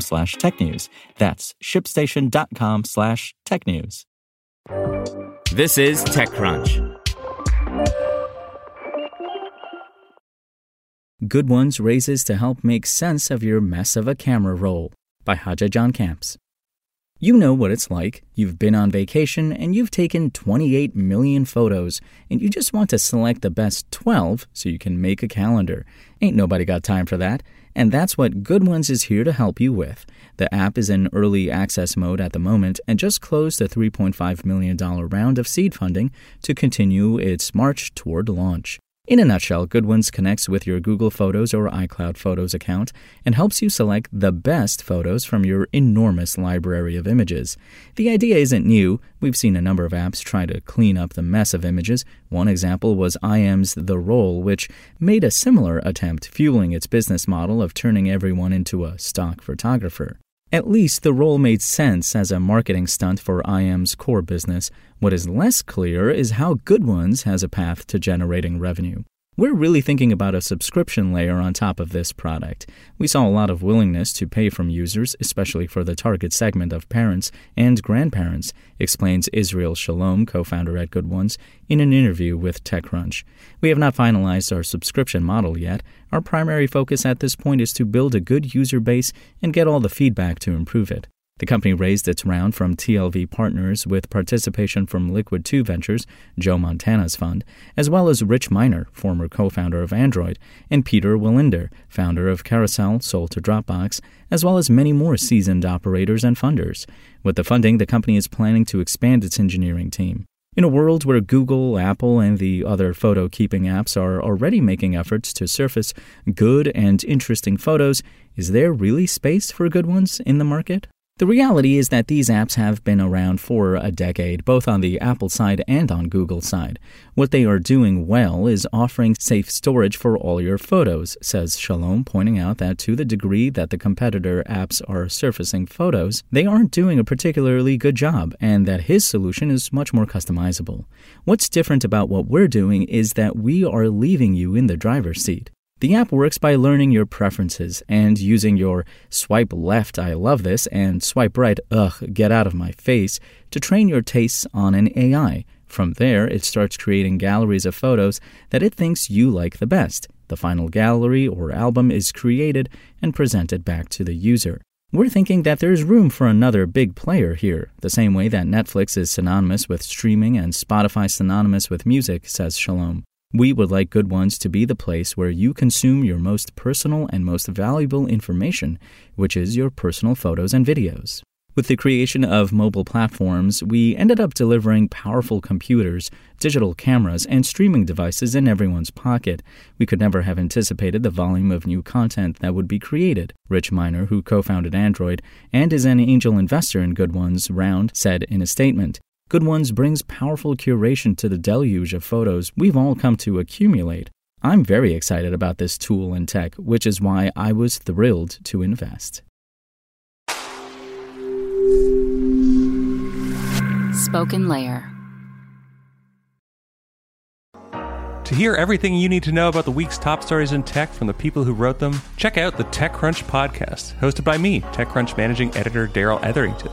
slash technews. That's shipstation.com slash technews. This is TechCrunch. GoodOnes raises to help make sense of your mess of a camera roll by Haje Jan Kamps. You know what it's like. You've been on vacation and you've taken 28 million photos, and you just want to select the best 12 so you can make a calendar. Ain't nobody got time for that. And that's what GoodOnes is here to help you with. The app is in early access mode at the moment and just closed a $3.5 million round of seed funding to continue its march toward launch. In a nutshell, GoodOnes connects with your Google Photos or iCloud Photos account and helps you select the best photos from your enormous library of images. The idea isn't new. We've seen a number of apps try to clean up the mess of images. One example was EyeEm's The Roll, which made a similar attempt, fueling its business model of turning everyone into a stock photographer. At least the Roll made sense as a marketing stunt for EyeEm's core business. What is less clear is how GoodOnes has a path to generating revenue. We're really thinking about a subscription layer on top of this product. We saw a lot of willingness to pay from users, especially for the target segment of parents and grandparents, explains Israel Shalom, co founder at GoodOnes, in an interview with TechCrunch. We have not finalized our subscription model yet. Our primary focus at this point is to build a good user base and get all the feedback to improve it. The company raised its round from TLV Partners with participation from Liquid 2 Ventures, Joe Montana's fund, as well as Rich Miner, former co founder of Android, and Peter Welinder, founder of Carousel, sold to Dropbox, as well as many more seasoned operators and funders. With the funding, the company is planning to expand its engineering team. In a world where Google, Apple, and the other photo keeping apps are already making efforts to surface good and interesting photos, is there really space for good ones in the market? The reality is that these apps have been around for a decade, both on the Apple side and on Google side. What they are doing well is offering safe storage for all your photos, says Shalom, pointing out that to the degree that the competitor apps are surfacing photos, they aren't doing a particularly good job, and that his solution is much more customizable. What's different about what we're doing is that we are leaving you in the driver's seat. The app works by learning your preferences and using your swipe left, I love this, and swipe right, ugh, get out of my face, to train your tastes on an AI. From there, it starts creating galleries of photos that it thinks you like the best. The final gallery or album is created and presented back to the user. We're thinking that there's room for another big player here, the same way that Netflix is synonymous with streaming and Spotify synonymous with music, says Shalom. We would like GoodOnes to be the place where you consume your most personal and most valuable information, which is your personal photos and videos. With the creation of mobile platforms, we ended up delivering powerful computers, digital cameras, and streaming devices in everyone's pocket. We could never have anticipated the volume of new content that would be created. Rich Miner, who co founded Android and is an angel investor in GoodOnes Round, said in a statement GoodOnes brings powerful curation to the deluge of photos we've all come to accumulate. I'm very excited about this tool and tech, which is why I was thrilled to invest. SpokenLayer. To hear everything you need to know about the week's top stories in tech from the people who wrote them, check out the TechCrunch podcast, hosted by me, TechCrunch managing editor Darrell Etherington.